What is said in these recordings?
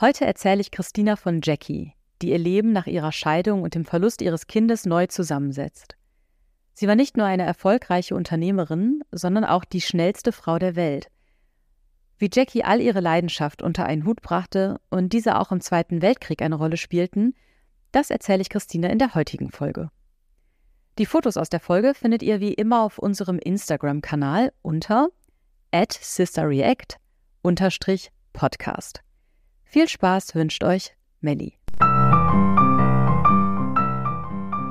Heute erzähle ich Christina von Jackie, die ihr Leben nach ihrer Scheidung und dem Verlust ihres Kindes neu zusammensetzt. Sie war nicht nur eine erfolgreiche Unternehmerin, sondern auch die schnellste Frau der Welt. Wie Jackie all ihre Leidenschaft unter einen Hut brachte und diese auch im Zweiten Weltkrieg eine Rolle spielten, das erzähle ich Christina in der heutigen Folge. Die Fotos aus der Folge findet ihr wie immer auf unserem Instagram-Kanal unter sisterreact Podcast. Viel Spaß wünscht euch Melly.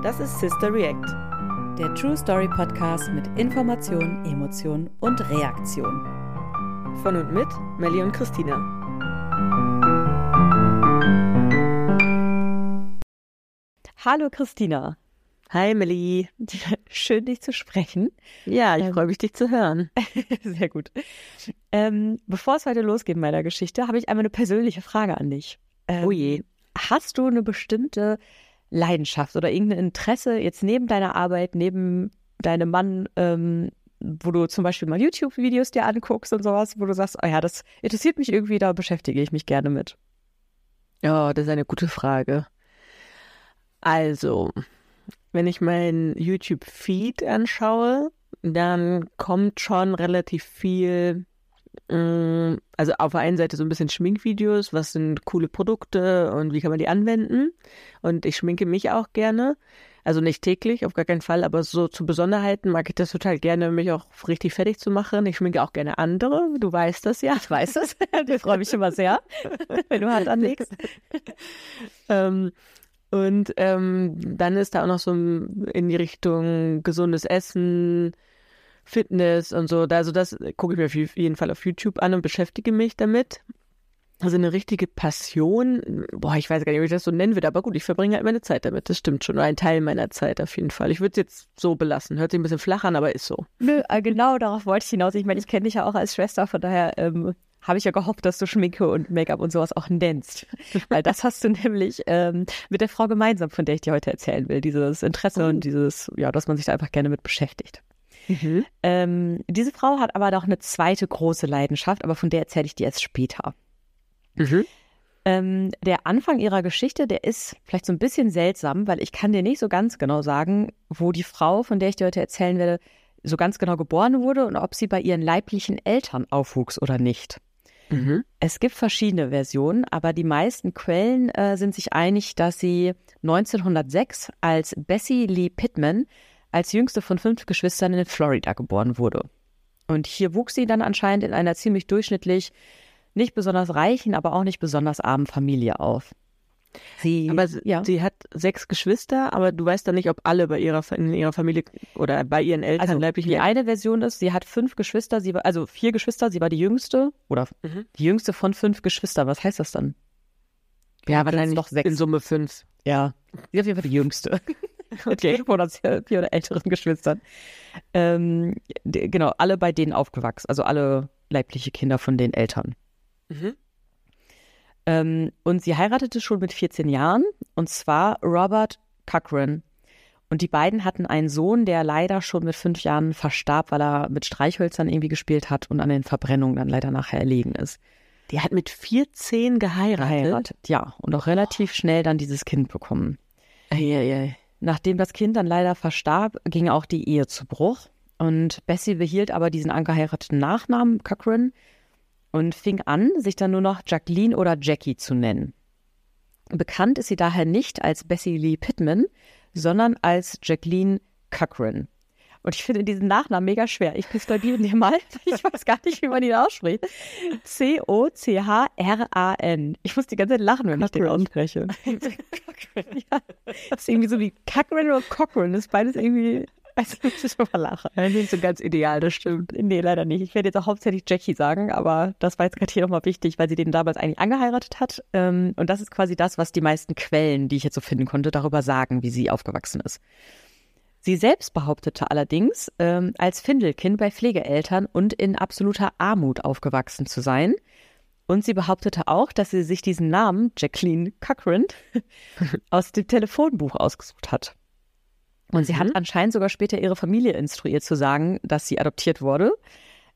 Das ist Sister React, der True Story Podcast mit Information, Emotion und Reaktion. Von und mit Melly und Christina. Hallo Christina. Hi Melly. Schön, dich zu sprechen. Ja, ich ähm, freue mich, dich zu hören. Sehr gut. Ähm, bevor es heute losgeht in meiner Geschichte, habe ich einmal eine persönliche Frage an dich. Ähm, oh je. Hast du eine bestimmte Leidenschaft oder irgendein Interesse jetzt neben deiner Arbeit, neben deinem Mann, ähm, wo du zum Beispiel mal YouTube-Videos dir anguckst und sowas, wo du sagst, oh ja, das interessiert mich irgendwie, da beschäftige ich mich gerne mit? Ja, oh, das ist eine gute Frage. Also, wenn ich meinen YouTube-Feed anschaue, dann kommt schon relativ viel, mm, also auf der einen Seite so ein bisschen Schminkvideos, was sind coole Produkte und wie kann man die anwenden. Und ich schminke mich auch gerne. Also nicht täglich, auf gar keinen Fall, aber so zu Besonderheiten mag ich das total gerne, mich auch richtig fertig zu machen. Ich schminke auch gerne andere. Du weißt das ja. Ich weiß das. ich freue mich immer sehr, wenn du Hand anlegst. ähm, und ähm, dann ist da auch noch so in die Richtung gesundes Essen, Fitness und so. Also das gucke ich mir auf jeden Fall auf YouTube an und beschäftige mich damit. Also eine richtige Passion, boah, ich weiß gar nicht, ob ich das so nennen würde, aber gut, ich verbringe halt meine Zeit damit, das stimmt schon, oder ein Teil meiner Zeit auf jeden Fall. Ich würde es jetzt so belassen, hört sich ein bisschen flach an, aber ist so. Nö, äh, genau darauf wollte ich hinaus. Ich meine, ich kenne dich ja auch als Schwester, von daher ähm, habe ich ja gehofft, dass du Schminke und Make-up und sowas auch nennst. Weil das hast du nämlich ähm, mit der Frau gemeinsam, von der ich dir heute erzählen will. Dieses Interesse oh. und dieses, ja, dass man sich da einfach gerne mit beschäftigt. Mhm. Ähm, diese Frau hat aber noch eine zweite große Leidenschaft, aber von der erzähle ich dir erst später. Mhm. Ähm, der Anfang ihrer Geschichte, der ist vielleicht so ein bisschen seltsam, weil ich kann dir nicht so ganz genau sagen, wo die Frau, von der ich dir heute erzählen werde, so ganz genau geboren wurde und ob sie bei ihren leiblichen Eltern aufwuchs oder nicht. Mhm. Es gibt verschiedene Versionen, aber die meisten Quellen äh, sind sich einig, dass sie 1906 als Bessie Lee Pittman als jüngste von fünf Geschwistern in Florida geboren wurde. Und hier wuchs sie dann anscheinend in einer ziemlich durchschnittlich nicht besonders reichen, aber auch nicht besonders armen Familie auf. Sie, aber sie, ja. sie hat sechs Geschwister, aber du weißt dann nicht, ob alle bei ihrer, in ihrer Familie oder bei ihren Eltern also, leiblichen. Die eine Version ist, sie hat fünf Geschwister, sie war, also vier Geschwister, sie war die jüngste oder mhm. die jüngste von fünf Geschwistern. Was heißt das dann? Ja, wahrscheinlich doch sechs. In Summe fünf. Ja, sie ist auf jeden Fall die jüngste. okay. Von vier oder älteren Geschwistern. Ähm, die, genau, alle bei denen aufgewachsen, also alle leibliche Kinder von den Eltern. Mhm. Ähm, und sie heiratete schon mit 14 Jahren, und zwar Robert Cochran. Und die beiden hatten einen Sohn, der leider schon mit fünf Jahren verstarb, weil er mit Streichhölzern irgendwie gespielt hat und an den Verbrennungen dann leider nachher erlegen ist. Die hat mit 14 geheiratet. geheiratet ja, und auch relativ schnell dann dieses Kind bekommen. Eieiei. Nachdem das Kind dann leider verstarb, ging auch die Ehe zu Bruch. Und Bessie behielt aber diesen angeheirateten Nachnamen Cochran und fing an, sich dann nur noch Jacqueline oder Jackie zu nennen. Bekannt ist sie daher nicht als Bessie Lee Pittman, sondern als Jacqueline Cochran. Und ich finde diesen Nachnamen mega schwer. Ich buchstabiere dir mal. Ich weiß gar nicht, wie man ihn ausspricht. C-O-C-H-R-A-N. Ich muss die ganze Zeit lachen, wenn ich den ausspreche. Cochran, ja. Das ist irgendwie so wie Cochran oder Cochran. Das ist beides irgendwie also, das ist schon lachen. Ja, nicht so ganz ideal, das stimmt. Nee, leider nicht. Ich werde jetzt auch hauptsächlich Jackie sagen, aber das war jetzt gerade hier nochmal wichtig, weil sie den damals eigentlich angeheiratet hat. Ähm, und das ist quasi das, was die meisten Quellen, die ich jetzt so finden konnte, darüber sagen, wie sie aufgewachsen ist. Sie selbst behauptete allerdings, ähm, als Findelkind bei Pflegeeltern und in absoluter Armut aufgewachsen zu sein. Und sie behauptete auch, dass sie sich diesen Namen, Jacqueline Cochran, aus dem Telefonbuch ausgesucht hat. Und sie mhm. hat anscheinend sogar später ihre Familie instruiert zu sagen, dass sie adoptiert wurde.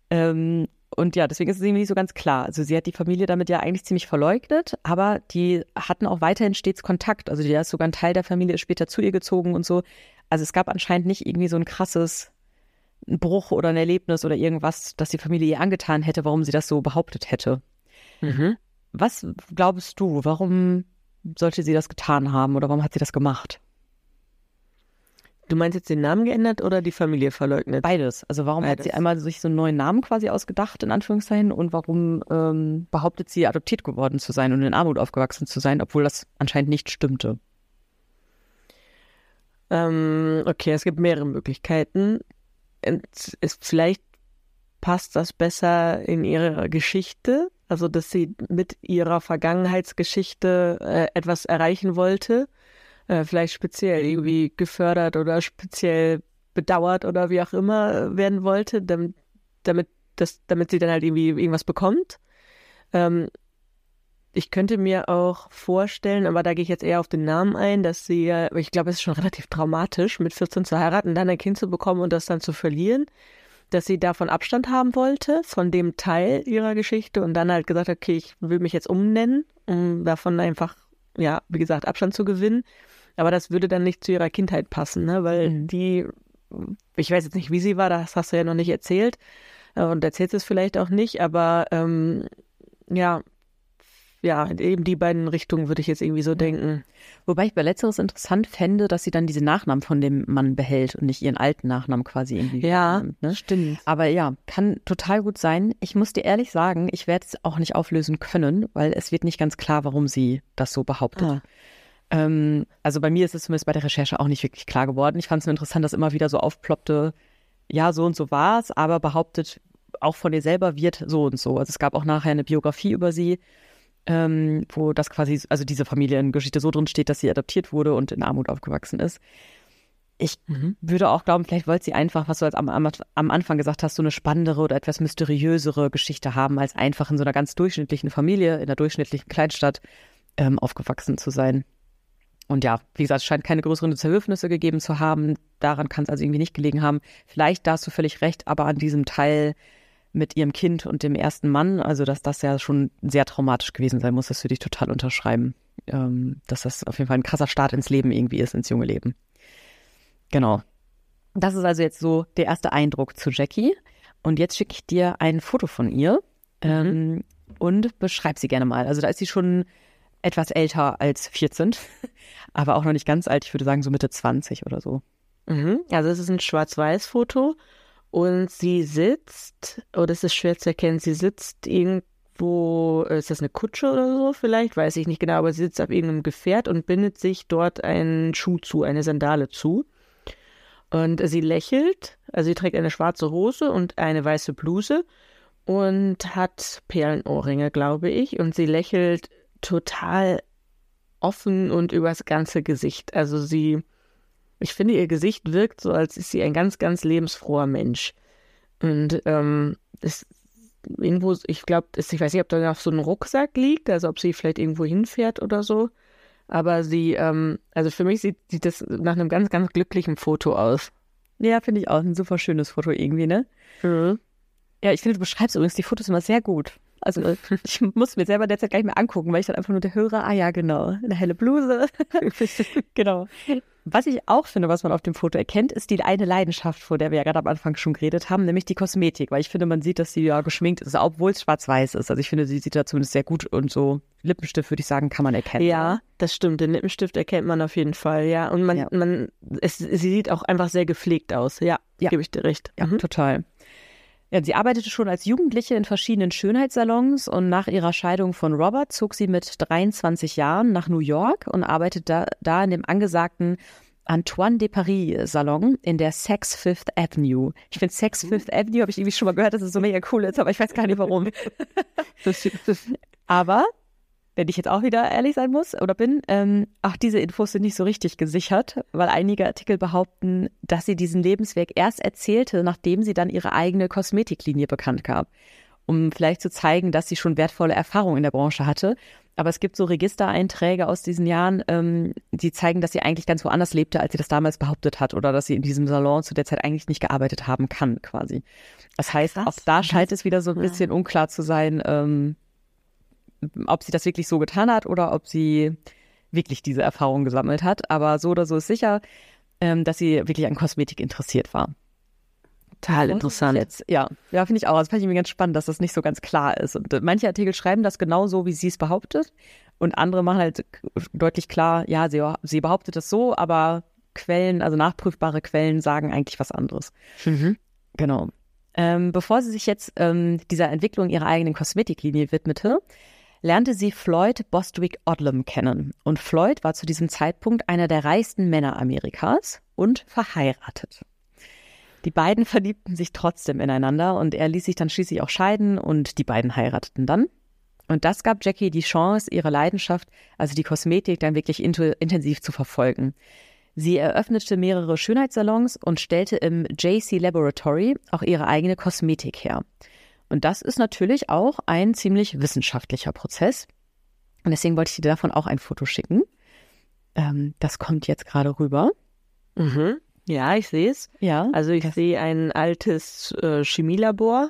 Ähm, Und ja, deswegen ist es irgendwie nicht so ganz klar. Also sie hat die Familie damit ja eigentlich ziemlich verleugnet, aber die hatten auch weiterhin stets Kontakt. Also der ist sogar ein Teil der Familie ist später zu ihr gezogen und so. Also es gab anscheinend nicht irgendwie so ein krasses Bruch oder ein Erlebnis oder irgendwas, das die Familie ihr angetan hätte, warum sie das so behauptet hätte. Mhm. Was glaubst du, warum sollte sie das getan haben oder warum hat sie das gemacht? Du meinst jetzt den Namen geändert oder die Familie verleugnet? Beides. Also warum Beides. hat sie einmal sich so einen neuen Namen quasi ausgedacht, in Anführungszeichen, und warum ähm, behauptet sie, adoptiert geworden zu sein und in Armut aufgewachsen zu sein, obwohl das anscheinend nicht stimmte? Ähm, okay, es gibt mehrere Möglichkeiten. Es ist, vielleicht passt das besser in ihre Geschichte, also dass sie mit ihrer Vergangenheitsgeschichte äh, etwas erreichen wollte, äh, vielleicht speziell irgendwie gefördert oder speziell bedauert oder wie auch immer äh, werden wollte, damit, damit, das, damit sie dann halt irgendwie irgendwas bekommt. Ähm, ich könnte mir auch vorstellen, aber da gehe ich jetzt eher auf den Namen ein, dass sie, ja, ich glaube, es ist schon relativ traumatisch, mit 14 zu heiraten, dann ein Kind zu bekommen und das dann zu verlieren, dass sie davon Abstand haben wollte, von dem Teil ihrer Geschichte und dann halt gesagt hat, okay, ich will mich jetzt umnennen, um davon einfach, ja, wie gesagt, Abstand zu gewinnen. Aber das würde dann nicht zu ihrer Kindheit passen, ne? weil Mhm. die, ich weiß jetzt nicht, wie sie war, das hast du ja noch nicht erzählt äh, und erzählst es vielleicht auch nicht, aber ähm, ja, ja, eben die beiden Richtungen würde ich jetzt irgendwie so denken. Wobei ich bei Letzteres interessant fände, dass sie dann diese Nachnamen von dem Mann behält und nicht ihren alten Nachnamen quasi irgendwie. Ja, nimmt, ne? stimmt. Aber ja, kann total gut sein. Ich muss dir ehrlich sagen, ich werde es auch nicht auflösen können, weil es wird nicht ganz klar, warum sie das so behauptet. Ah. Ähm, also bei mir ist es zumindest bei der Recherche auch nicht wirklich klar geworden. Ich fand es nur interessant, dass immer wieder so aufploppte, ja, so und so war es, aber behauptet, auch von ihr selber wird so und so. Also es gab auch nachher eine Biografie über sie, ähm, wo das quasi, also diese Familiengeschichte so drin steht, dass sie adoptiert wurde und in Armut aufgewachsen ist. Ich Mhm. würde auch glauben, vielleicht wollte sie einfach, was du als am, am, am Anfang gesagt hast, so eine spannendere oder etwas mysteriösere Geschichte haben, als einfach in so einer ganz durchschnittlichen Familie, in einer durchschnittlichen Kleinstadt ähm, aufgewachsen zu sein. Und ja, wie gesagt, es scheint keine größeren Zerwürfnisse gegeben zu haben. Daran kann es also irgendwie nicht gelegen haben. Vielleicht, da hast du völlig recht, aber an diesem Teil mit ihrem Kind und dem ersten Mann, also dass das ja schon sehr traumatisch gewesen sein muss, das würde ich total unterschreiben. Ähm, dass das auf jeden Fall ein krasser Start ins Leben irgendwie ist, ins junge Leben. Genau. Das ist also jetzt so der erste Eindruck zu Jackie. Und jetzt schicke ich dir ein Foto von ihr ähm, und beschreib sie gerne mal. Also da ist sie schon etwas älter als 14, aber auch noch nicht ganz alt. Ich würde sagen so Mitte 20 oder so. Mhm. Also es ist ein Schwarz-Weiß-Foto und sie sitzt, oder es ist schwer zu erkennen, sie sitzt irgendwo, ist das eine Kutsche oder so vielleicht? Weiß ich nicht genau, aber sie sitzt auf irgendeinem Gefährt und bindet sich dort einen Schuh zu, eine Sandale zu. Und sie lächelt, also sie trägt eine schwarze Hose und eine weiße Bluse und hat Perlenohrringe, glaube ich. Und sie lächelt total offen und übers ganze Gesicht. Also sie, ich finde, ihr Gesicht wirkt so, als ist sie ein ganz, ganz lebensfroher Mensch. Und ähm, es irgendwo, ich glaube, ich weiß nicht, ob da noch so ein Rucksack liegt, also ob sie vielleicht irgendwo hinfährt oder so. Aber sie, ähm, also für mich sieht, sieht das nach einem ganz, ganz glücklichen Foto aus. Ja, finde ich auch ein super schönes Foto irgendwie, ne? Mhm. Ja, ich finde, du beschreibst übrigens die Fotos immer sehr gut. Also ich muss mir selber derzeit gar nicht mehr angucken, weil ich dann einfach nur der höre, ah ja, genau, eine helle Bluse. genau. Was ich auch finde, was man auf dem Foto erkennt, ist die eine Leidenschaft, vor der wir ja gerade am Anfang schon geredet haben, nämlich die Kosmetik. Weil ich finde, man sieht, dass sie ja geschminkt ist, obwohl es schwarz-weiß ist. Also ich finde, sie sieht da zumindest sehr gut und so Lippenstift, würde ich sagen, kann man erkennen. Ja, das stimmt. Den Lippenstift erkennt man auf jeden Fall, ja. Und man, Ja. man, es, sie sieht auch einfach sehr gepflegt aus. Ja, Ja. gebe ich dir recht. Ja, Mhm. total. Ja, sie arbeitete schon als Jugendliche in verschiedenen Schönheitssalons und nach ihrer Scheidung von Robert zog sie mit 23 Jahren nach New York und arbeitete da, da in dem angesagten Antoine de Paris Salon in der Sex Fifth Avenue. Ich finde Sex Fifth Avenue, habe ich irgendwie schon mal gehört, dass es so mega cool ist, aber ich weiß gar nicht warum. Aber, wenn ich jetzt auch wieder ehrlich sein muss oder bin, ähm, auch diese Infos sind nicht so richtig gesichert, weil einige Artikel behaupten, dass sie diesen Lebensweg erst erzählte, nachdem sie dann ihre eigene Kosmetiklinie bekannt gab. Um vielleicht zu zeigen, dass sie schon wertvolle Erfahrungen in der Branche hatte. aber es gibt so Registereinträge aus diesen Jahren, ähm, die zeigen, dass sie eigentlich ganz woanders lebte, als sie das damals behauptet hat oder dass sie in diesem Salon zu der Zeit eigentlich nicht gearbeitet haben kann, quasi. Das heißt, Krass. auch da scheint es wieder so ein bisschen ja. unklar zu sein, ähm, ob sie das wirklich so getan hat oder ob sie wirklich diese Erfahrung gesammelt hat. Aber so oder so ist sicher, ähm, dass sie wirklich an Kosmetik interessiert war. Total interessant. Jetzt, ja, ja finde ich auch. Das fand ich mir ganz spannend, dass das nicht so ganz klar ist. Und äh, manche Artikel schreiben das genau so, wie sie es behauptet. Und andere machen halt deutlich klar, ja, sie, sie behauptet das so, aber Quellen, also nachprüfbare Quellen, sagen eigentlich was anderes. Mhm. Genau. Ähm, bevor sie sich jetzt ähm, dieser Entwicklung ihrer eigenen Kosmetiklinie widmete, lernte sie Floyd Bostwick Odlum kennen. Und Floyd war zu diesem Zeitpunkt einer der reichsten Männer Amerikas und verheiratet. Die beiden verliebten sich trotzdem ineinander und er ließ sich dann schließlich auch scheiden und die beiden heirateten dann. Und das gab Jackie die Chance, ihre Leidenschaft, also die Kosmetik, dann wirklich intensiv zu verfolgen. Sie eröffnete mehrere Schönheitssalons und stellte im JC Laboratory auch ihre eigene Kosmetik her. Und das ist natürlich auch ein ziemlich wissenschaftlicher Prozess. Und deswegen wollte ich dir davon auch ein Foto schicken. Ähm, das kommt jetzt gerade rüber. Mhm. Ja, ich sehe es. Ja. Also ich sehe ein altes äh, Chemielabor,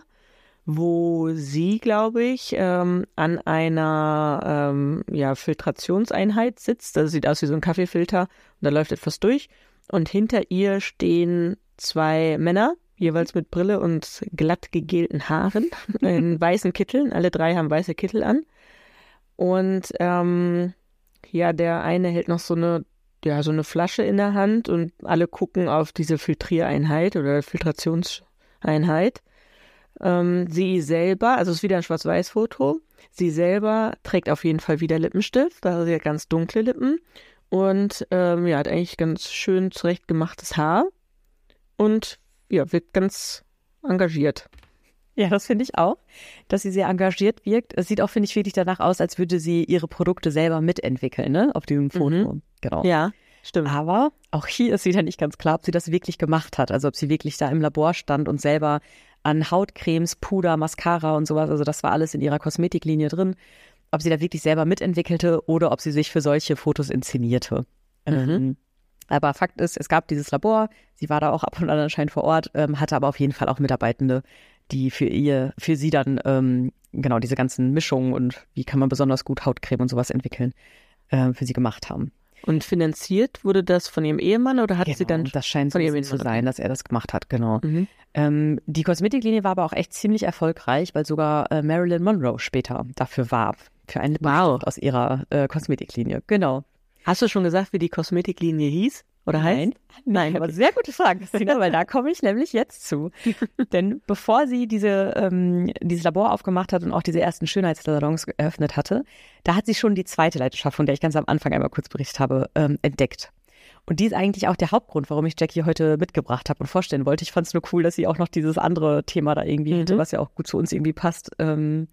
wo sie, glaube ich, ähm, an einer ähm, ja, Filtrationseinheit sitzt. Das sieht aus wie so ein Kaffeefilter und da läuft etwas durch. Und hinter ihr stehen zwei Männer, jeweils mit Brille und glatt gegelten Haaren, in weißen Kitteln. Alle drei haben weiße Kittel an. Und ähm, ja, der eine hält noch so eine ja, so eine Flasche in der Hand und alle gucken auf diese Filtriereinheit oder Filtrationseinheit. Ähm, sie selber, also es ist wieder ein Schwarz-Weiß-Foto, sie selber trägt auf jeden Fall wieder Lippenstift, da sie hat ganz dunkle Lippen und ähm, ja, hat eigentlich ganz schön zurechtgemachtes Haar und ja, wirkt ganz engagiert. Ja, das finde ich auch, dass sie sehr engagiert wirkt. Es sieht auch, finde ich, wirklich danach aus, als würde sie ihre Produkte selber mitentwickeln, ne, auf diesem Foto. Mhm. Genau. Ja, stimmt. Aber auch hier ist wieder nicht ganz klar, ob sie das wirklich gemacht hat. Also ob sie wirklich da im Labor stand und selber an Hautcremes, Puder, Mascara und sowas, also das war alles in ihrer Kosmetiklinie drin, ob sie da wirklich selber mitentwickelte oder ob sie sich für solche Fotos inszenierte. Mhm. Aber Fakt ist, es gab dieses Labor, sie war da auch ab und an anscheinend vor Ort, ähm, hatte aber auf jeden Fall auch Mitarbeitende, die für ihr, für sie dann ähm, genau diese ganzen Mischungen und wie kann man besonders gut Hautcreme und sowas entwickeln, äh, für sie gemacht haben. Und finanziert wurde das von ihrem Ehemann oder hat genau, sie dann das scheint von so zu sein, dass er das gemacht hat, genau. Mhm. Ähm, die Kosmetiklinie war aber auch echt ziemlich erfolgreich, weil sogar äh, Marilyn Monroe später dafür warb für einen wow. aus ihrer äh, Kosmetiklinie. Genau. Hast du schon gesagt, wie die Kosmetiklinie hieß? Oder Nein. heißt? Nein, aber sehr gute Frage, Christina, weil da komme ich nämlich jetzt zu. Denn bevor sie diese, ähm, dieses Labor aufgemacht hat und auch diese ersten Schönheitssalons eröffnet hatte, da hat sie schon die zweite Leidenschaft, von der ich ganz am Anfang einmal kurz berichtet habe, ähm, entdeckt. Und die ist eigentlich auch der Hauptgrund, warum ich Jackie heute mitgebracht habe und vorstellen wollte. Ich fand es nur cool, dass sie auch noch dieses andere Thema da irgendwie mhm. hatte, was ja auch gut zu uns irgendwie passt. Ähm,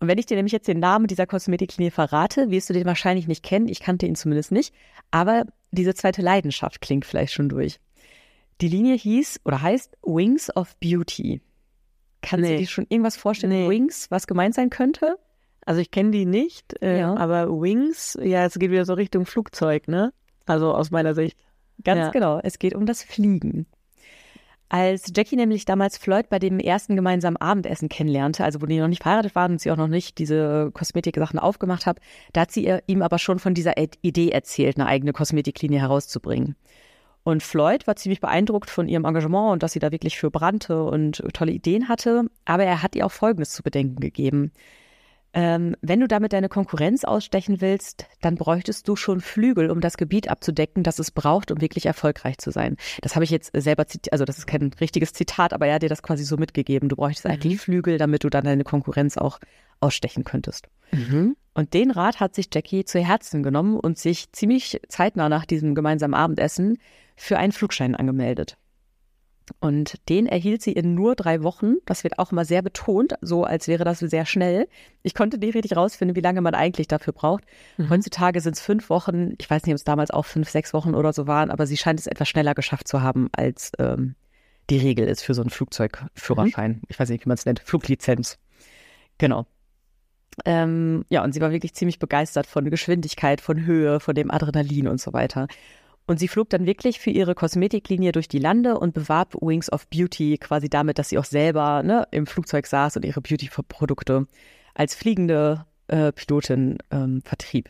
und wenn ich dir nämlich jetzt den Namen dieser Kosmetiklinie verrate, wirst du den wahrscheinlich nicht kennen. Ich kannte ihn zumindest nicht. Aber diese zweite Leidenschaft klingt vielleicht schon durch. Die Linie hieß oder heißt Wings of Beauty. Kannst nee. du dir schon irgendwas vorstellen, nee. Wings, was gemeint sein könnte? Also ich kenne die nicht, äh, ja. aber Wings, ja, es geht wieder so Richtung Flugzeug, ne? Also aus meiner Sicht. Ganz ja. genau, es geht um das Fliegen. Als Jackie nämlich damals Floyd bei dem ersten gemeinsamen Abendessen kennenlernte, also wo die noch nicht verheiratet waren und sie auch noch nicht diese Kosmetik-Sachen aufgemacht hat, da hat sie ihm aber schon von dieser Idee erzählt, eine eigene Kosmetiklinie herauszubringen. Und Floyd war ziemlich beeindruckt von ihrem Engagement und dass sie da wirklich für brannte und tolle Ideen hatte. Aber er hat ihr auch Folgendes zu bedenken gegeben. Ähm, wenn du damit deine Konkurrenz ausstechen willst, dann bräuchtest du schon Flügel, um das Gebiet abzudecken, das es braucht, um wirklich erfolgreich zu sein. Das habe ich jetzt selber zitiert, also das ist kein richtiges Zitat, aber er hat dir das quasi so mitgegeben. Du bräuchtest mhm. eigentlich Flügel, damit du dann deine Konkurrenz auch ausstechen könntest. Mhm. Und den Rat hat sich Jackie zu Herzen genommen und sich ziemlich zeitnah nach diesem gemeinsamen Abendessen für einen Flugschein angemeldet. Und den erhielt sie in nur drei Wochen. Das wird auch immer sehr betont, so als wäre das sehr schnell. Ich konnte nicht richtig rausfinden, wie lange man eigentlich dafür braucht. Mhm. Heutzutage sind es fünf Wochen. Ich weiß nicht, ob es damals auch fünf, sechs Wochen oder so waren, aber sie scheint es etwas schneller geschafft zu haben, als ähm, die Regel ist für so einen Flugzeugführerschein. Mhm. Ich weiß nicht, wie man es nennt. Fluglizenz. Genau. Ähm, ja, und sie war wirklich ziemlich begeistert von Geschwindigkeit, von Höhe, von dem Adrenalin und so weiter. Und sie flog dann wirklich für ihre Kosmetiklinie durch die Lande und bewarb Wings of Beauty quasi damit, dass sie auch selber ne, im Flugzeug saß und ihre Beauty-Produkte als fliegende äh, Pilotin ähm, vertrieb.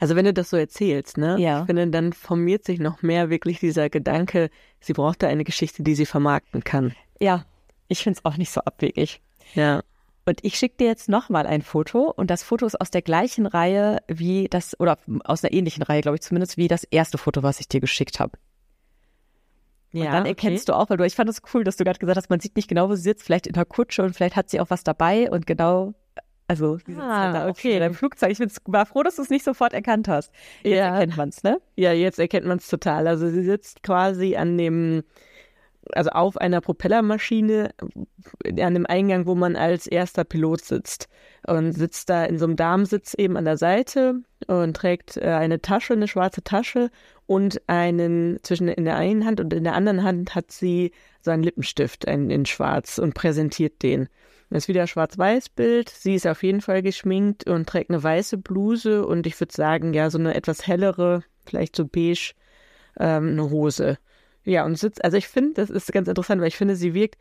Also wenn du das so erzählst, ne? Ja. Ich finde, dann formiert sich noch mehr wirklich dieser Gedanke, sie brauchte eine Geschichte, die sie vermarkten kann. Ja, ich finde es auch nicht so abwegig. Ja. Und ich schicke dir jetzt nochmal ein Foto und das Foto ist aus der gleichen Reihe wie das, oder aus einer ähnlichen Reihe, glaube ich zumindest, wie das erste Foto, was ich dir geschickt habe. Ja, und dann erkennst du auch, weil du, ich fand es cool, dass du gerade gesagt hast, man sieht nicht genau, wo sie sitzt, vielleicht in der Kutsche und vielleicht hat sie auch was dabei und genau, also sie sitzt Ah, halt da okay. in deinem Flugzeug. Ich bin's, war froh, dass du es nicht sofort erkannt hast. Jetzt Ja. erkennt man es, ne? Ja, jetzt erkennt man es total. Also sie sitzt quasi an dem, also auf einer Propellermaschine an dem Eingang, wo man als erster Pilot sitzt. Und sitzt da in so einem Damensitz eben an der Seite und trägt äh, eine Tasche, eine schwarze Tasche und einen zwischen in der einen Hand und in der anderen Hand hat sie so einen Lippenstift einen in schwarz und präsentiert den. Das ist wieder Schwarz-Weiß-Bild. Sie ist auf jeden Fall geschminkt und trägt eine weiße Bluse und ich würde sagen, ja, so eine etwas hellere, vielleicht so beige, ähm, eine Hose. Ja, und sitzt, also ich finde, das ist ganz interessant, weil ich finde, sie wirkt,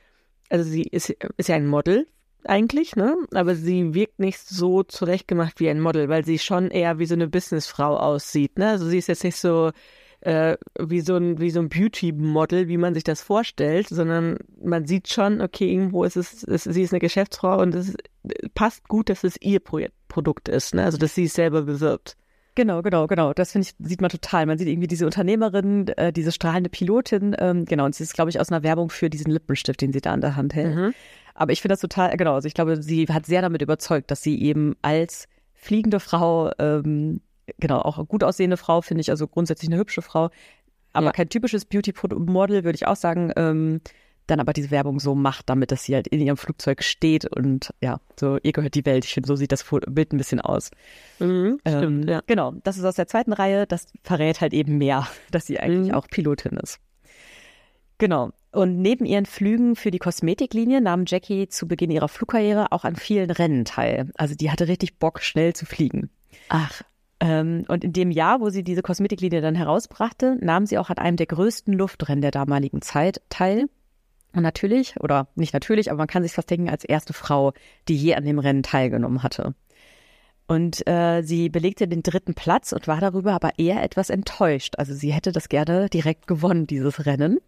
also sie ist, ist ja ein Model eigentlich, ne? Aber sie wirkt nicht so zurechtgemacht wie ein Model, weil sie schon eher wie so eine Businessfrau aussieht, ne? Also sie ist jetzt nicht so äh, wie so ein, wie so ein Beauty-Model, wie man sich das vorstellt, sondern man sieht schon, okay, irgendwo ist es, es sie ist eine Geschäftsfrau und es passt gut, dass es ihr Pro Produkt ist, ne? Also dass sie es selber bewirbt. Genau, genau, genau. Das finde ich, sieht man total. Man sieht irgendwie diese Unternehmerin, äh, diese strahlende Pilotin, ähm, genau, und sie ist, glaube ich, aus einer Werbung für diesen Lippenstift, den sie da an der Hand hält. Mhm. Aber ich finde das total, genau, also ich glaube, sie hat sehr damit überzeugt, dass sie eben als fliegende Frau, ähm, genau, auch gut aussehende Frau, finde ich, also grundsätzlich eine hübsche Frau, aber Ja. kein typisches Beauty-Model, würde ich auch sagen, ähm, dann aber diese Werbung so macht, damit, dass sie halt in ihrem Flugzeug steht und ja, so, ihr gehört die Welt. Ich finde, so sieht das Bild ein bisschen aus. Mhm, stimmt, Ähm, ja. Genau, das ist aus der zweiten Reihe. Das verrät halt eben mehr, dass sie eigentlich Mhm. auch Pilotin ist. Genau. Und neben ihren Flügen für die Kosmetiklinie nahm Jackie zu Beginn ihrer Flugkarriere auch an vielen Rennen teil. Also die hatte richtig Bock, schnell zu fliegen. Ach, Ähm, und in dem Jahr, wo sie diese Kosmetiklinie dann herausbrachte, nahm sie auch an einem der größten Luftrennen der damaligen Zeit teil. Und natürlich, oder nicht natürlich, aber man kann sich fast denken, als erste Frau, die je an dem Rennen teilgenommen hatte. Und äh, sie belegte den dritten Platz und war darüber aber eher etwas enttäuscht. Also sie hätte das gerne direkt gewonnen, dieses Rennen.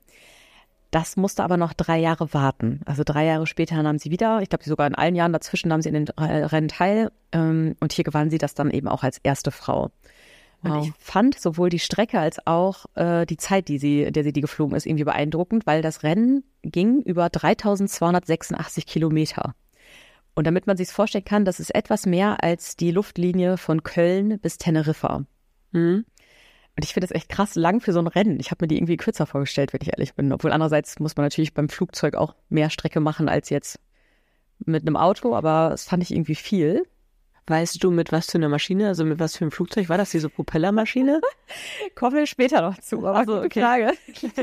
Das musste aber noch drei Jahre warten. Also drei Jahre später nahm sie wieder, ich glaube sogar in allen Jahren dazwischen nahm sie in den äh, Rennen teil. Ähm, und hier gewann sie das dann eben auch als erste Frau. Und Wow. ich fand sowohl die Strecke als auch äh, die Zeit, die sie, der sie die geflogen ist, irgendwie beeindruckend, weil das Rennen ging über 3286 Kilometer. Und damit man sich vorstellen kann, das ist etwas mehr als die Luftlinie von Köln bis Teneriffa. mhm. Und ich finde das echt krass lang für so ein Rennen. Ich habe mir die irgendwie kürzer vorgestellt, wenn ich ehrlich bin. Obwohl andererseits muss man natürlich beim Flugzeug auch mehr Strecke machen als jetzt mit einem Auto, aber das fand ich irgendwie viel. Weißt du, mit was für einer Maschine, also mit was für einem Flugzeug war das, diese Propellermaschine? Kommen wir später noch zu, aber Ach so, gute okay. Frage.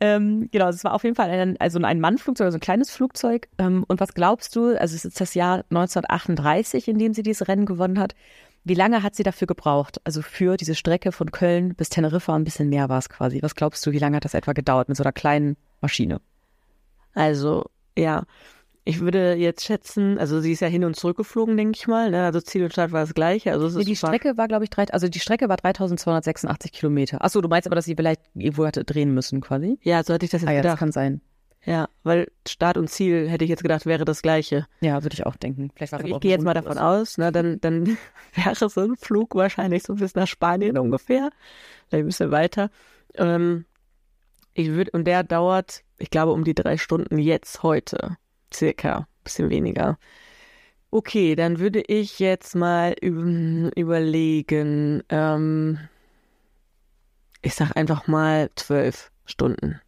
ähm, genau, es war auf jeden Fall ein, also ein Mannflugzeug, also ein kleines Flugzeug. Ähm, und was glaubst du, also es ist das Jahr 1938, in dem sie dieses Rennen gewonnen hat. Wie lange hat sie dafür gebraucht? Also für diese Strecke von Köln bis Teneriffa, ein bisschen mehr war es quasi. Was glaubst du, wie lange hat das etwa gedauert mit so einer kleinen Maschine? Also, ja. Ich würde jetzt schätzen, also sie ist ja hin und zurück geflogen, denke ich mal. Ne? Also Ziel und Start war das gleiche. Also Nee, die Strecke war, glaube ich, drei, also die Strecke war 3286 Kilometer. Achso, du meinst aber, dass sie vielleicht irgendwo hatte drehen müssen quasi? Ja, so hatte ich das jetzt Ah ja, das gedacht. kann sein. Ja, weil Start und Ziel hätte ich jetzt gedacht, wäre das gleiche. Ja, würde ich auch denken. Vielleicht war Ich gehe jetzt mal davon aus, ne, dann, dann wäre so ein Flug wahrscheinlich so bis nach Spanien ungefähr. Vielleicht ein bisschen weiter. Ähm, ich würde, und der dauert, ich glaube, um die drei Stunden jetzt heute. Circa. Bisschen weniger. Okay, dann würde ich jetzt mal üb- überlegen, ähm, ich sag einfach mal zwölf Stunden.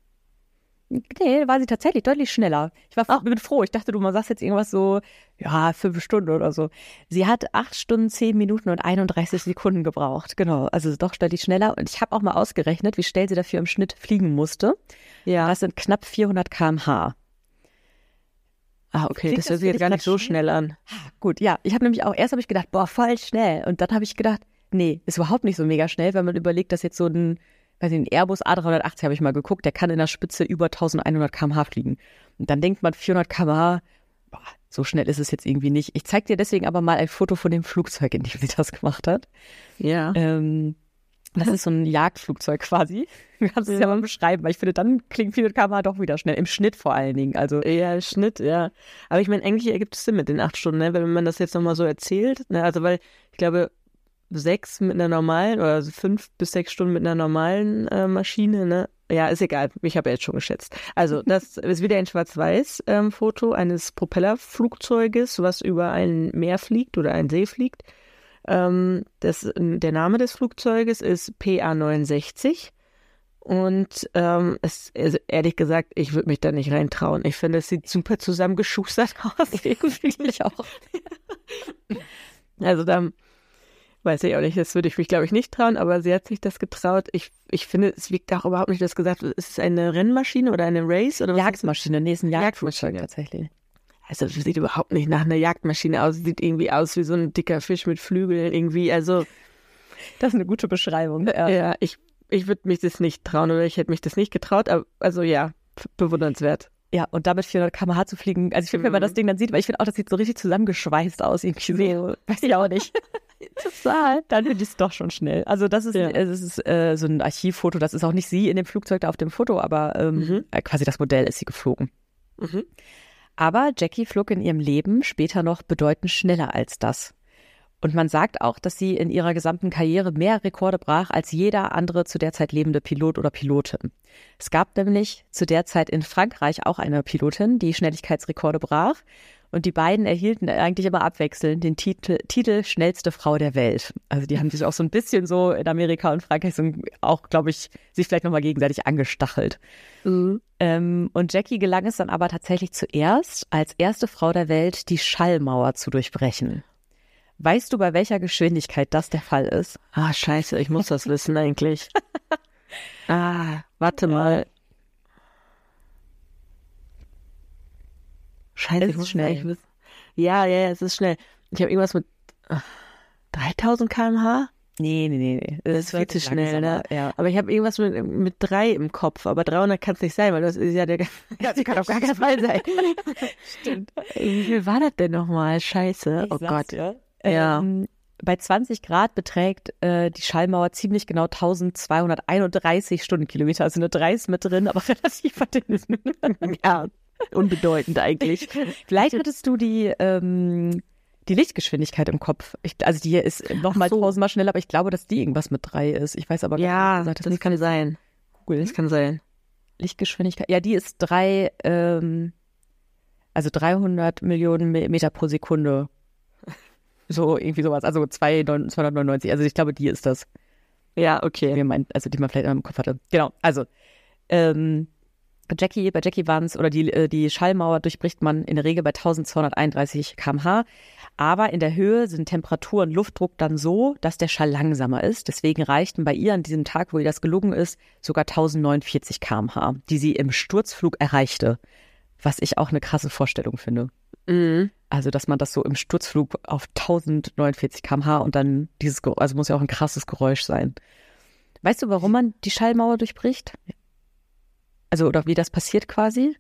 Nee, war sie tatsächlich deutlich schneller. Ich war bin froh. Ich dachte, du mal sagst jetzt irgendwas so, ja, fünf Stunden oder so. Sie hat acht Stunden, zehn Minuten und 31 Sekunden gebraucht. Genau, also doch deutlich schneller. Und ich habe auch mal ausgerechnet, wie schnell sie dafür im Schnitt fliegen musste. Ja. Das sind knapp 400 km/h. Ah, okay, Klingt das hört sich jetzt gar nicht so schnell? schnell an. Gut, ja. Ich habe nämlich auch, erst habe ich gedacht, boah, voll schnell. Und dann habe ich gedacht, nee, ist überhaupt nicht so mega schnell, wenn man überlegt, dass jetzt so ein, weiß ich, ein Airbus A380 habe ich mal geguckt, der kann in der Spitze über 1100 km/h fliegen. Und dann denkt man 400 km/h, boah, so schnell ist es jetzt irgendwie nicht. Ich zeige dir deswegen aber mal ein Foto von dem Flugzeug, in dem sie das gemacht hat. Ja. Ähm, das ist so ein Jagdflugzeug quasi. Du kannst es ja mal beschreiben, weil ich finde, dann klingt 400 km/h doch wieder schnell. Im Schnitt vor allen Dingen. Also, Ja, Schnitt, ja. Aber ich meine, eigentlich ergibt es Sinn mit den acht Stunden, ne? wenn man das jetzt nochmal so erzählt. Ne? Also, weil ich glaube, sechs mit einer normalen oder also fünf bis sechs Stunden mit einer normalen äh, Maschine, ne? Ja, ist egal. Ich habe ja jetzt schon geschätzt. Also, das ist wieder ein Schwarz-Weiß-Foto eines Propellerflugzeuges, was über ein Meer fliegt oder einen See fliegt. Ähm, das, der Name des Flugzeuges ist PA-69. Und ähm, es, also ehrlich gesagt, ich würde mich da nicht reintrauen. Ich finde, es sieht super zusammengeschustert aus. ich auch. Also da weiß ich auch nicht, das würde ich mich, glaube ich, nicht trauen, aber sie hat sich das getraut. Ich, ich finde, es wiegt auch überhaupt nicht, das gesagt, ist es eine Rennmaschine oder eine Race? Oder was es? Jagdmaschine, nee, ist ein Jagdflugzeug Jagdmaschine. tatsächlich. Also das sieht überhaupt nicht nach einer Jagdmaschine aus. Sieht irgendwie aus wie so ein dicker Fisch mit Flügeln irgendwie. Also Das ist eine gute Beschreibung. Ja. ja, ich, ich würde mich das nicht trauen oder ich hätte mich das nicht getraut. Aber, also ja, bewundernswert. Ja, und damit 400 km/h zu fliegen. Also ich finde, wenn man Mhm. das Ding dann sieht, weil ich finde auch, das sieht so richtig zusammengeschweißt aus. Irgendwie so, weiß ich auch nicht. Total. Dann finde ich es doch schon schnell. Also das ist, Ja. äh, das ist äh, so ein Archivfoto. Das ist auch nicht sie in dem Flugzeug da auf dem Foto, aber ähm, Mhm. äh, quasi das Modell ist sie geflogen. Mhm. Aber Jackie flog in ihrem Leben später noch bedeutend schneller als das. Und man sagt auch, dass sie in ihrer gesamten Karriere mehr Rekorde brach als jeder andere zu der Zeit lebende Pilot oder Pilotin. Es gab nämlich zu der Zeit in Frankreich auch eine Pilotin, die Schnelligkeitsrekorde brach. Und die beiden erhielten eigentlich immer abwechselnd den Titel, Titel schnellste Frau der Welt. Also die haben sich auch so ein bisschen so in Amerika und Frankreich so auch, glaube ich, sich vielleicht nochmal gegenseitig angestachelt. Mhm. Ähm, und Jackie gelang es dann aber tatsächlich zuerst, als erste Frau der Welt die Schallmauer zu durchbrechen. Weißt du, bei welcher Geschwindigkeit das der Fall ist? Ah, scheiße, ich muss das wissen eigentlich. ah, warte mal. Scheiße, Es ich ist muss schnell. eigentlich wissen. Ja, ja, ja, es ist schnell. Ich habe irgendwas mit ah, 3000 km/h. Nee, nee, nee, nee. Das ist viel zu schnell, ne? Ja. Aber ich habe irgendwas mit, mit drei im Kopf. Aber 300 kann es nicht sein, weil das ist ja der. Ja, sie kann auf gar keinen Fall sein. Stimmt. Wie viel war das denn nochmal? Scheiße. Ich oh Gott. dir. Ja. Ähm, bei 20 Grad beträgt äh, die Schallmauer ziemlich genau 1231 Stundenkilometer. Also eine 3 ist mit drin, aber relativ verdünnt. Ja, unbedeutend eigentlich. Vielleicht hattest du die, ähm, die Lichtgeschwindigkeit im Kopf. Ich, also die hier ist nochmal so. tausendmal schneller, aber ich glaube, dass die irgendwas mit drei ist. Ich weiß aber gar Ja, nicht, gesagt, das kann sein. Google. Das kann sein. Lichtgeschwindigkeit. Ja, die ist drei, ähm, also 300 Millionen Me- Meter pro Sekunde. So irgendwie sowas. Also 2, 299. Also ich glaube, die ist das. Ja, okay. also die man vielleicht im Kopf hatte. Genau, also ähm, Jackie, bei Jackie waren es, oder die, äh, die Schallmauer durchbricht man in der Regel bei 1231 km/h. Aber in der Höhe sind Temperatur und Luftdruck dann so, dass der Schall langsamer ist. Deswegen reichten bei ihr an diesem Tag, wo ihr das gelungen ist, sogar 1049 km/h, die sie im Sturzflug erreichte. Was ich auch eine krasse Vorstellung finde. Mhm. Also, dass man das so im Sturzflug auf 1049 km/h und dann dieses, also muss ja auch ein krasses Geräusch sein. Weißt du, warum man die Schallmauer durchbricht? Also, oder wie das passiert quasi?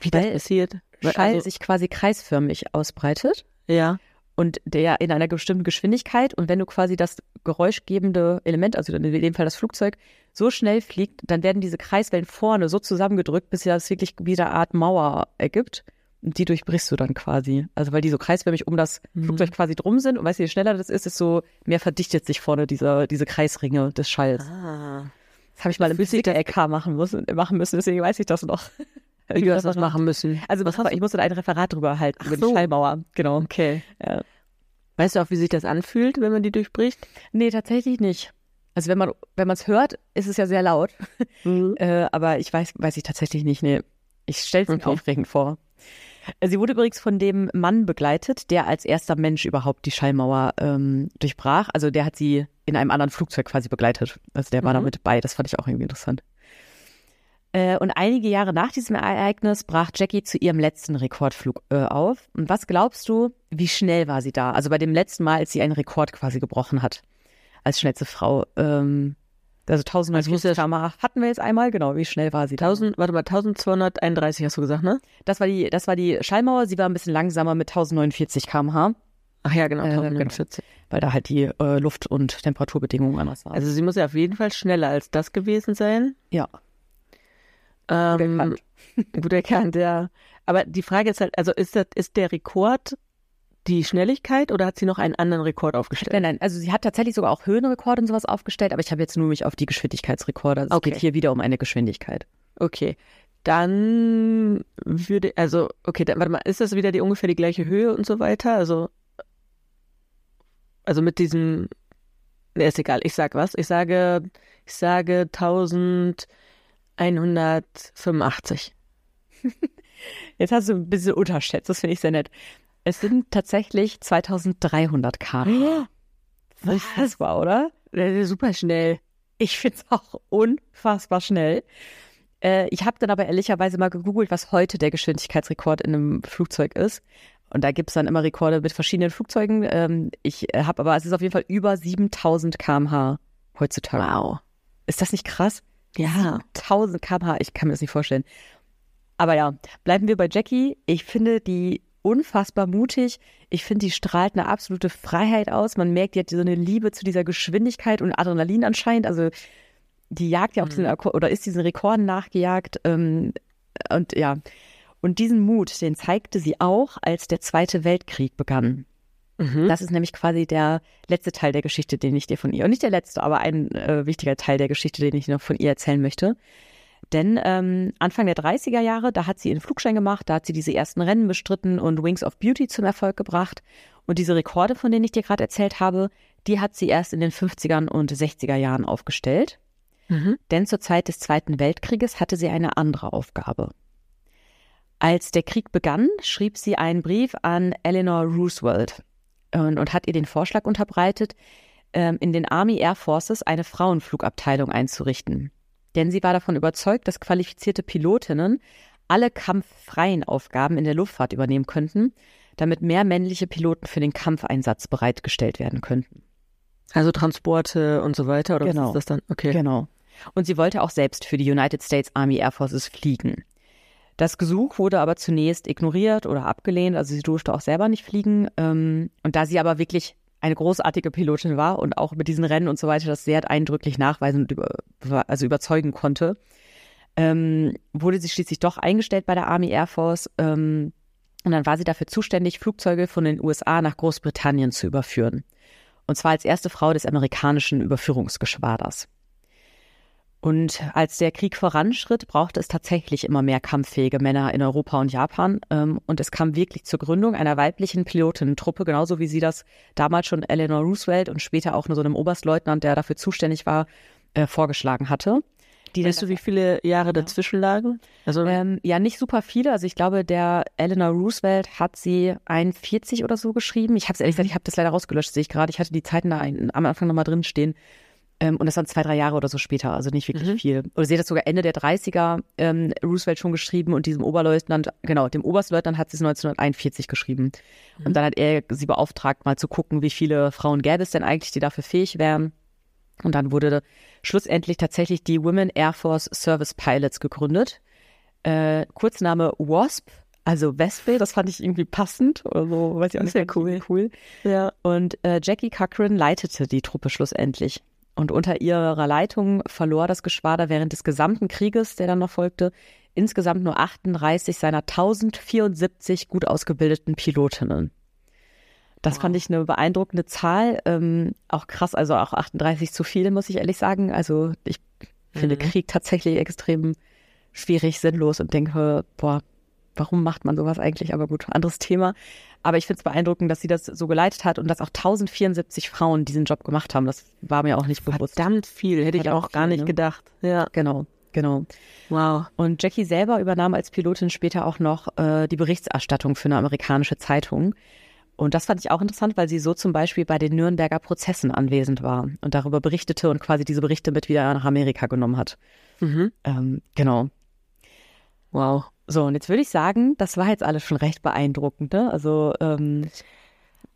Wie das Weil passiert? Schall Also, sich quasi kreisförmig ausbreitet ja. und der in einer bestimmten Geschwindigkeit und wenn du quasi das geräuschgebende Element, also in dem Fall das Flugzeug, so schnell fliegt, dann werden diese Kreiswellen vorne so zusammengedrückt, bis das wirklich wieder eine Art Mauer ergibt. Und die durchbrichst du dann quasi. Also weil die so kreisförmig um das Mhm. Flugzeug quasi drum sind und weißt du, je schneller das ist, desto mehr verdichtet sich vorne diese, diese Kreisringe des Schalls. Ah. Das habe ich mal im Physik-LK machen müssen, machen müssen, deswegen weiß ich das noch. Wie du hast das machen müssen. Also was ich musste ein Referat drüber halten, Ach über so. die Schallmauer. Genau. Okay. Ja. Weißt du auch, wie sich das anfühlt, wenn man die durchbricht? Nee, tatsächlich nicht. Also wenn man wenn man es hört, ist es ja sehr laut. Mhm. Äh, aber ich weiß, weiß ich tatsächlich nicht. Nee. Ich stelle es mir Okay. aufregend vor. Äh, Sie wurde übrigens von dem Mann begleitet, der als erster Mensch überhaupt die Schallmauer ähm, durchbrach. Also der hat sie in einem anderen Flugzeug quasi begleitet. Also der war da Mhm. mit bei. Das fand ich auch irgendwie interessant. Äh, und einige Jahre nach diesem Ereignis brach Jackie zu ihrem letzten Rekordflug äh, auf. Und was glaubst du, wie schnell war sie da? Also bei dem letzten Mal, als sie einen Rekord quasi gebrochen hat, als schnellste Frau. Ähm, also 1940 km hatten wir jetzt einmal, genau. Wie schnell war sie? 1000, warte mal, 1231 hast du gesagt, ne? Das war die, das war die Schallmauer. Sie war ein bisschen langsamer mit 1049 km/h. Ach ja, genau, Äh, 1049. weil da halt die äh, Luft- und Temperaturbedingungen anders waren. Also sie muss ja auf jeden Fall schneller als das gewesen sein. ja, Ähm, erkannt. gut erkannt, ja. Aber die Frage ist halt, also ist das, ist der Rekord die Schnelligkeit oder hat sie noch einen anderen Rekord aufgestellt? nein, nein. Also sie hat tatsächlich sogar auch Höhenrekorde und sowas aufgestellt, aber ich habe jetzt nur mich auf die Geschwindigkeitsrekorde. Also Okay. Es geht hier wieder um eine Geschwindigkeit. Okay. Dann würde, also, okay, dann, warte mal, ist das wieder die ungefähr die gleiche Höhe und so weiter? Also, also mit diesem, ne, ist egal, ich sag was. Ich sage, ich sage 1185. Jetzt hast du ein bisschen unterschätzt, das finde ich sehr nett. Es sind tatsächlich 2300 km. Unfassbar, oder? Das ist super schnell. Ich finde es auch unfassbar schnell. Äh, ich habe dann aber ehrlicherweise mal gegoogelt, was heute der Geschwindigkeitsrekord in einem Flugzeug ist. Und da gibt es dann immer Rekorde mit verschiedenen Flugzeugen. Ähm, ich habe aber, es ist auf jeden Fall über 7000 km/h heutzutage. Wow. Ist das nicht krass? Ja. 1000 km/h, ich kann mir das nicht vorstellen. Aber ja, bleiben wir bei Jackie. Ich finde die unfassbar mutig. Ich finde, die strahlt eine absolute Freiheit aus. Man merkt, die hat so eine Liebe zu dieser Geschwindigkeit und Adrenalin anscheinend. Also die jagt ja auf diesen Akkord- oder ist diesen Rekorden nachgejagt. Ähm, und ja, und diesen Mut, den zeigte sie auch, als der Zweite Weltkrieg begann. Mhm. Das ist nämlich quasi der letzte Teil der Geschichte, den ich dir von ihr, und nicht der letzte, aber ein äh, wichtiger Teil der Geschichte, den ich noch von ihr erzählen möchte. Denn ähm, Anfang der 30er Jahre, da hat sie ihren Flugschein gemacht, da hat sie diese ersten Rennen bestritten und Wings of Beauty zum Erfolg gebracht. Und diese Rekorde, von denen ich dir gerade erzählt habe, die hat sie erst in den 50ern und 60er Jahren aufgestellt. Mhm. Denn zur Zeit des Zweiten Weltkrieges hatte sie eine andere Aufgabe. Als der Krieg begann, schrieb sie einen Brief an Eleanor Roosevelt und, und hat ihr den Vorschlag unterbreitet, ähm, in den Army Air Forces eine Frauenflugabteilung einzurichten. Denn sie war davon überzeugt, dass qualifizierte Pilotinnen alle kampffreien Aufgaben in der Luftfahrt übernehmen könnten, damit mehr männliche Piloten für den Kampfeinsatz bereitgestellt werden könnten. Also Transporte und so weiter, oder was Genau. ist das dann? Okay. Genau. Und sie wollte auch selbst für die United States Army Air Forces fliegen. Das Gesuch wurde aber zunächst ignoriert oder abgelehnt, also sie durfte auch selber nicht fliegen. Ähm, und da sie aber wirklich eine großartige Pilotin war und auch mit diesen Rennen und so weiter das sehr eindrücklich nachweisen und über, also überzeugen konnte, ähm, wurde sie schließlich doch eingestellt bei der Army Air Force. Ähm, und dann war sie dafür zuständig, Flugzeuge von den USA nach Großbritannien zu überführen. Und zwar als erste Frau des amerikanischen Überführungsgeschwaders. Und als der Krieg voranschritt, brauchte es tatsächlich immer mehr kampffähige Männer in Europa und Japan. Ähm, Und es kam wirklich zur Gründung einer weiblichen Pilotinnentruppe, genauso wie sie das damals schon Eleanor Roosevelt und später auch nur so einem Oberstleutnant, der dafür zuständig war, äh, vorgeschlagen hatte. Die Weißt du, wie viele Jahre dazwischen lagen? Also, ähm, ja, nicht super viele. Also ich glaube, der Eleanor Roosevelt hat sie 41 oder so geschrieben. Ich habe es ehrlich gesagt, ich habe das leider rausgelöscht, sehe ich gerade. Ich hatte die Zeiten da am Anfang nochmal drin stehen. Ähm, und das waren zwei, drei Jahre oder so später, also nicht wirklich Mhm. viel. Oder sie hat das sogar Ende der 30er ähm, Roosevelt schon geschrieben und diesem Oberleutnant, genau, dem Oberstleutnant hat sie es 1941 geschrieben. Und dann hat er sie beauftragt, mal zu gucken, wie viele Frauen gäbe es denn eigentlich, die dafür fähig wären. Und dann wurde schlussendlich tatsächlich die Women Air Force Service Pilots gegründet. Äh, Kurzname WASP, also Wespe, das fand ich irgendwie passend. Oder so, weiß ich auch nicht. Sehr irgendwie cool. ja. Und äh, Jackie Cochran leitete die Truppe schlussendlich. Und unter ihrer Leitung verlor das Geschwader während des gesamten Krieges, der dann noch folgte, insgesamt nur 38 seiner 1074 gut ausgebildeten Pilotinnen. Das Wow. fand ich eine beeindruckende Zahl. Ähm, auch krass, also auch 38 zu viel, muss ich ehrlich sagen. Also ich finde Mhm. Krieg tatsächlich extrem schwierig, sinnlos und denke, boah, warum macht man sowas eigentlich? Aber gut, anderes Thema. Aber ich finde es beeindruckend, dass sie das so geleitet hat und dass auch 1074 Frauen diesen Job gemacht haben. Das war mir auch nicht bewusst. Verdammt viel, hätte ich auch gar viel, nicht ne? gedacht. Ja. Genau, genau. Wow. Und Jackie selber übernahm als Pilotin später auch noch äh, die Berichterstattung für eine amerikanische Zeitung. Und das fand ich auch interessant, weil sie so zum Beispiel bei den Nürnberger Prozessen anwesend war und darüber berichtete und quasi diese Berichte mit wieder nach Amerika genommen hat. Mhm. Ähm, genau. Wow. So, und jetzt würde ich sagen, das war jetzt alles schon recht beeindruckend, ne? Also, ähm,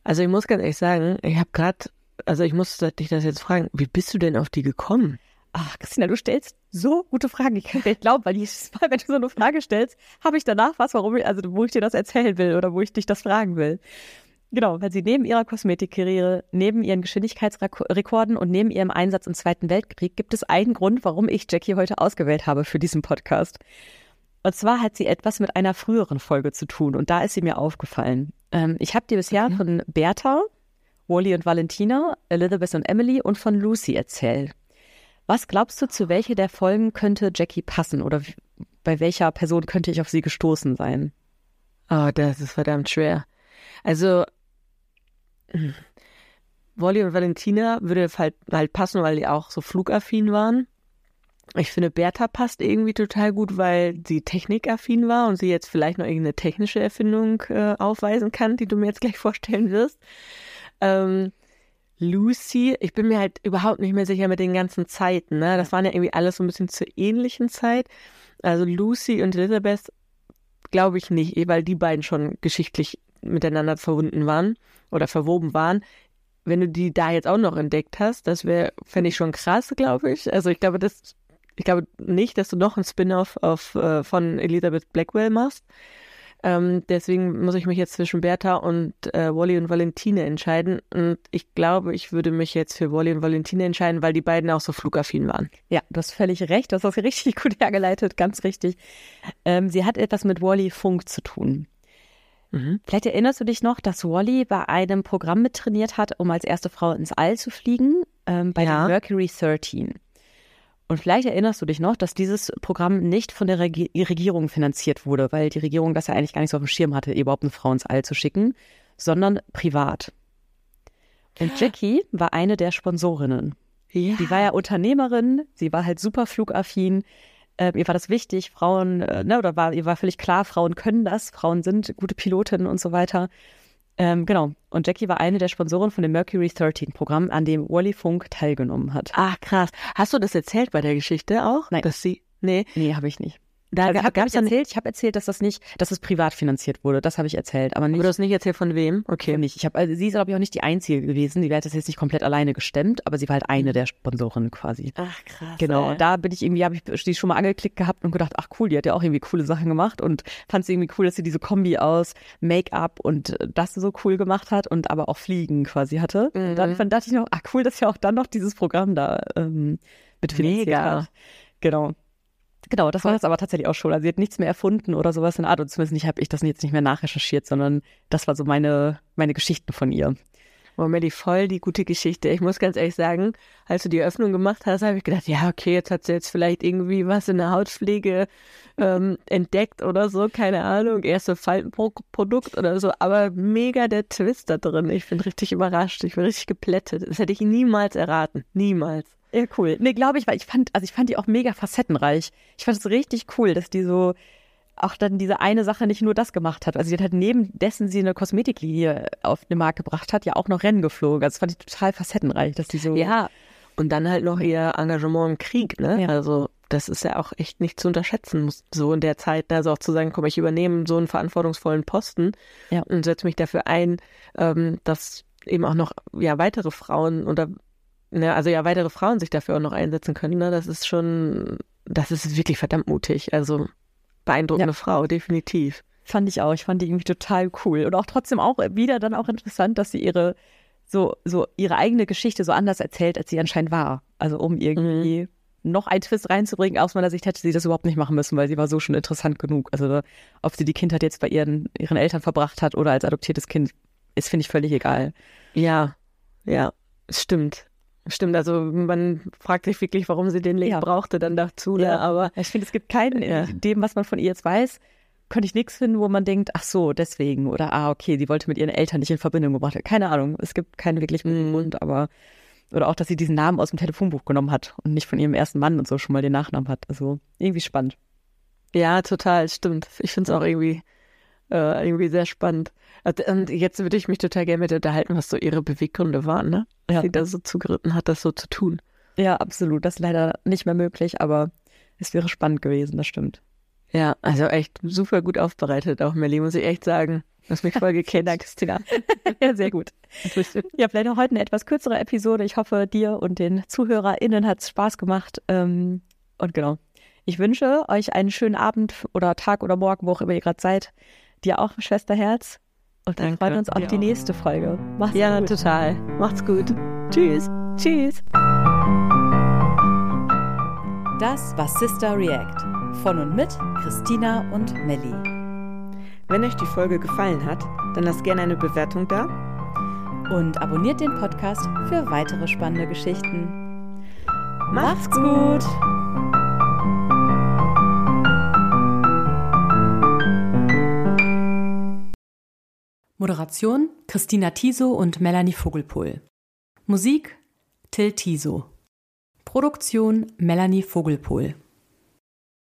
Also ich muss ganz ehrlich sagen, ich habe gerade, also ich muss dich das jetzt fragen, wie bist du denn auf die gekommen? ach, Christina, du stellst so gute Fragen. Ich kann nicht glauben, weil jedes Mal, wenn du so eine Frage stellst, habe ich danach was, warum ich, also wo ich dir das erzählen will oder wo ich dich das fragen will. Genau, weil sie neben ihrer Kosmetikkarriere, neben ihren Geschwindigkeitsrekorden und neben ihrem Einsatz im Zweiten Weltkrieg gibt es einen Grund, warum ich Jackie heute ausgewählt habe für diesen Podcast. Und zwar hat sie etwas mit einer früheren Folge zu tun und da ist sie mir aufgefallen. Ähm, ich habe dir bisher Okay. von Bertha, Wally und Valentina, Elizabeth und Emily und von Lucy erzählt. Was glaubst du, zu welcher der Folgen könnte Jackie passen oder bei welcher Person könnte ich auf sie gestoßen sein? Oh, das ist verdammt schwer. Also, hm, Wolli und Valentina würde halt, halt passen, weil die auch so flugaffin waren. Ich finde, Bertha passt irgendwie total gut, weil sie technikaffin war und sie jetzt vielleicht noch irgendeine technische Erfindung äh, aufweisen kann, die du mir jetzt gleich vorstellen wirst. Ähm, Lucy, ich bin mir halt überhaupt nicht mehr sicher mit den ganzen Zeiten. Ne? Das waren ja irgendwie alles so ein bisschen zur ähnlichen Zeit. Also Lucy und Elizabeth glaube ich nicht, eh, weil die beiden schon geschichtlich miteinander verbunden waren oder verwoben waren. Wenn du die da jetzt auch noch entdeckt hast, das wäre, fände ich schon krass, glaube ich. Also ich glaube, das, ich glaube nicht, dass du noch ein Spin-off auf, äh, von Elizabeth Blackwell machst. Ähm, deswegen muss ich mich jetzt zwischen Bertha und äh, Wally und Valentine entscheiden. Und ich glaube, ich würde mich jetzt für Wally und Valentine entscheiden, weil die beiden auch so flugaffin waren. Ja, du hast völlig recht. Du hast das richtig gut hergeleitet, ganz richtig. Ähm, sie hat etwas mit Wally Funk zu tun. Mhm. Vielleicht erinnerst du dich noch, dass Wally bei einem Programm mittrainiert hat, um als erste Frau ins All zu fliegen, ähm, bei Ja. der Mercury 13. Und vielleicht erinnerst du dich noch, dass dieses Programm nicht von der Regi Regierung finanziert wurde, weil die Regierung das ja eigentlich gar nicht so auf dem Schirm hatte, überhaupt eine Frau ins All zu schicken, sondern privat. Und Jackie war eine der Sponsorinnen. Ja. Die war ja Unternehmerin, sie war halt super flugaffin. Ähm, ihr war das wichtig, Frauen, äh, ne, oder war, ihr war völlig klar, Frauen können das, Frauen sind gute Pilotinnen und so weiter. Ähm, genau. Und Jackie war eine der Sponsoren von dem Mercury 13 Programm, an dem Wally Funk teilgenommen hat. Ach, krass. Hast du das erzählt bei der Geschichte auch? Nein. Dass sie, nee, Nee, habe ich nicht. Da Also gab es dann erzählt, ich habe erzählt, dass das nicht, dass es privat finanziert wurde. Das habe ich erzählt, aber nicht. Aber du hast nicht erzählt von wem? Okay. nicht. Ich habe, also sie ist glaube ich auch nicht die einzige gewesen. Die hat das jetzt nicht komplett alleine gestemmt, aber sie war halt eine der Sponsorinnen quasi. Ach, krass. Genau, ey. und da bin ich irgendwie, habe ich die schon mal angeklickt gehabt und gedacht, ach cool, die hat ja auch irgendwie coole Sachen gemacht und fand es irgendwie cool, dass sie diese Kombi aus Make-up und äh, das so cool gemacht hat und aber auch Fliegen quasi hatte. Mhm. Dann fand, dachte ich noch, ach cool, dass ja auch dann noch dieses Programm da ähm, mitfinanziert Mega. hat. Genau. Genau, das war es aber tatsächlich auch schon. Also sie hat nichts mehr erfunden oder sowas in der Art. Und zumindest nicht habe ich das jetzt nicht mehr nachrecherchiert, sondern das war so meine, meine Geschichten von ihr. War mir die voll die gute Geschichte. Ich muss ganz ehrlich sagen, als du die Öffnung gemacht hast, habe ich gedacht, ja, okay, jetzt hat sie jetzt vielleicht irgendwie was in der Hautpflege ähm, entdeckt oder so, keine Ahnung, erste Faltenprodukt oder so, aber mega der Twist da drin. Ich bin richtig überrascht, ich bin richtig geplättet. Das hätte ich niemals erraten, niemals. Ja, cool. Nee, glaube ich, weil ich fand, also ich fand die auch mega facettenreich. Ich fand es richtig cool, dass die so auch dann diese eine Sache nicht nur das gemacht hat. Also sie hat halt neben dessen sie eine Kosmetiklinie auf den Markt gebracht hat, ja auch noch Rennen geflogen. Also das fand ich total facettenreich, dass die so. Ja, und dann halt noch ihr Engagement im Krieg, ne? Ja. Also das ist ja auch echt nicht zu unterschätzen, muss so in der Zeit, also auch zu sagen, komm, ich übernehme so einen verantwortungsvollen Posten Ja. und setze mich dafür ein, ähm, dass eben auch noch ja weitere Frauen oder ne, also ja weitere Frauen sich dafür auch noch einsetzen können. Ne? Das ist schon, das ist wirklich verdammt mutig. Also beeindruckende Frau, definitiv. Fand ich auch. Ich fand die irgendwie total cool. Und auch trotzdem auch wieder dann auch interessant, dass sie ihre so, so ihre eigene Geschichte so anders erzählt, als sie anscheinend war. Also um irgendwie noch einen Twist reinzubringen. Aus meiner Sicht hätte sie das überhaupt nicht machen müssen, weil sie war so schon interessant genug. Also ob sie die Kindheit jetzt bei ihren, ihren Eltern verbracht hat oder als adoptiertes Kind, ist, finde ich, völlig egal. Ja, ja, es stimmt. Stimmt, also man fragt sich wirklich, warum sie den Link Ja. brauchte dann dazu, ne? Ja. aber Ich finde, es gibt keinen, Ja. in dem, was man von ihr jetzt weiß, könnte ich nichts finden, wo man denkt, ach so, deswegen. Oder ah, okay, die wollte mit ihren Eltern nicht in Verbindung gebracht werden. Keine Ahnung. Es gibt keinen wirklich guten Mhm. Grund, aber oder auch, dass sie diesen Namen aus dem Telefonbuch genommen hat und nicht von ihrem ersten Mann und so schon mal den Nachnamen hat. Also irgendwie spannend. Ja, total, stimmt. Ich finde es auch irgendwie, äh, irgendwie sehr spannend. Und- Und jetzt würde ich mich total gerne mit ihr unterhalten, was so ihre Beweggründe waren, ne? Ja. sie da so zugeritten hat, das so zu tun. Ja, absolut. Das ist leider nicht mehr möglich, aber es wäre spannend gewesen, das stimmt. Ja, also echt super gut aufbereitet auch, Melly, muss ich echt sagen. Du hast mich voll. Danke, Christina. ja, sehr gut. Ja, vielleicht auch heute eine etwas kürzere Episode. Ich hoffe, dir und den ZuhörerInnen hat es Spaß gemacht. Ähm, und genau. Ich wünsche euch einen schönen Abend oder Tag oder Morgen, wo auch immer ihr gerade seid. Dir auch, Schwesterherz. Und dann freuen wir uns auf Ja. die nächste Folge. Macht's Ja, gut. total. Macht's gut. Tschüss. Tschüss. Das war Sister React von und mit Christina und Melli. Wenn euch die Folge gefallen hat, dann lasst gerne eine Bewertung da. Und abonniert den Podcast für weitere spannende Geschichten. Macht's gut! Moderation Christina Tiso und Melanie Vogelpohl. Musik Till Tiso. Produktion Melanie Vogelpohl.